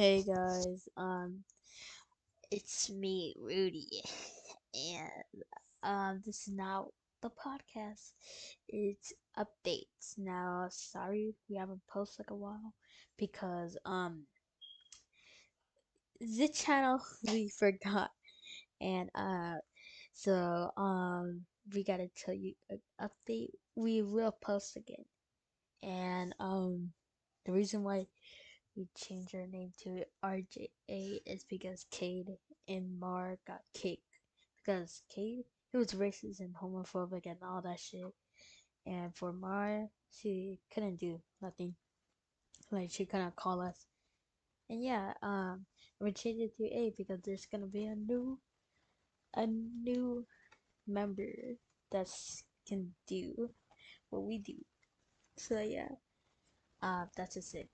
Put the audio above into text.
Hey guys, um, it's me, Rudy, and um, this is now the podcast. It's updates now. Sorry, we haven't posted like a while because um, the channel we forgot, and uh, so um, we gotta tell you an update. We will post again, and um, the reason why we changed our name to RJA is because Cade and Mar got kicked. Because Cade, he was racist and homophobic and all that shit. And for Mar, she couldn't do nothing. Like, she couldn't call us. And yeah, um, we changed it to A because there's gonna be a new, a new member that can do what we do. So yeah, uh, that's just it.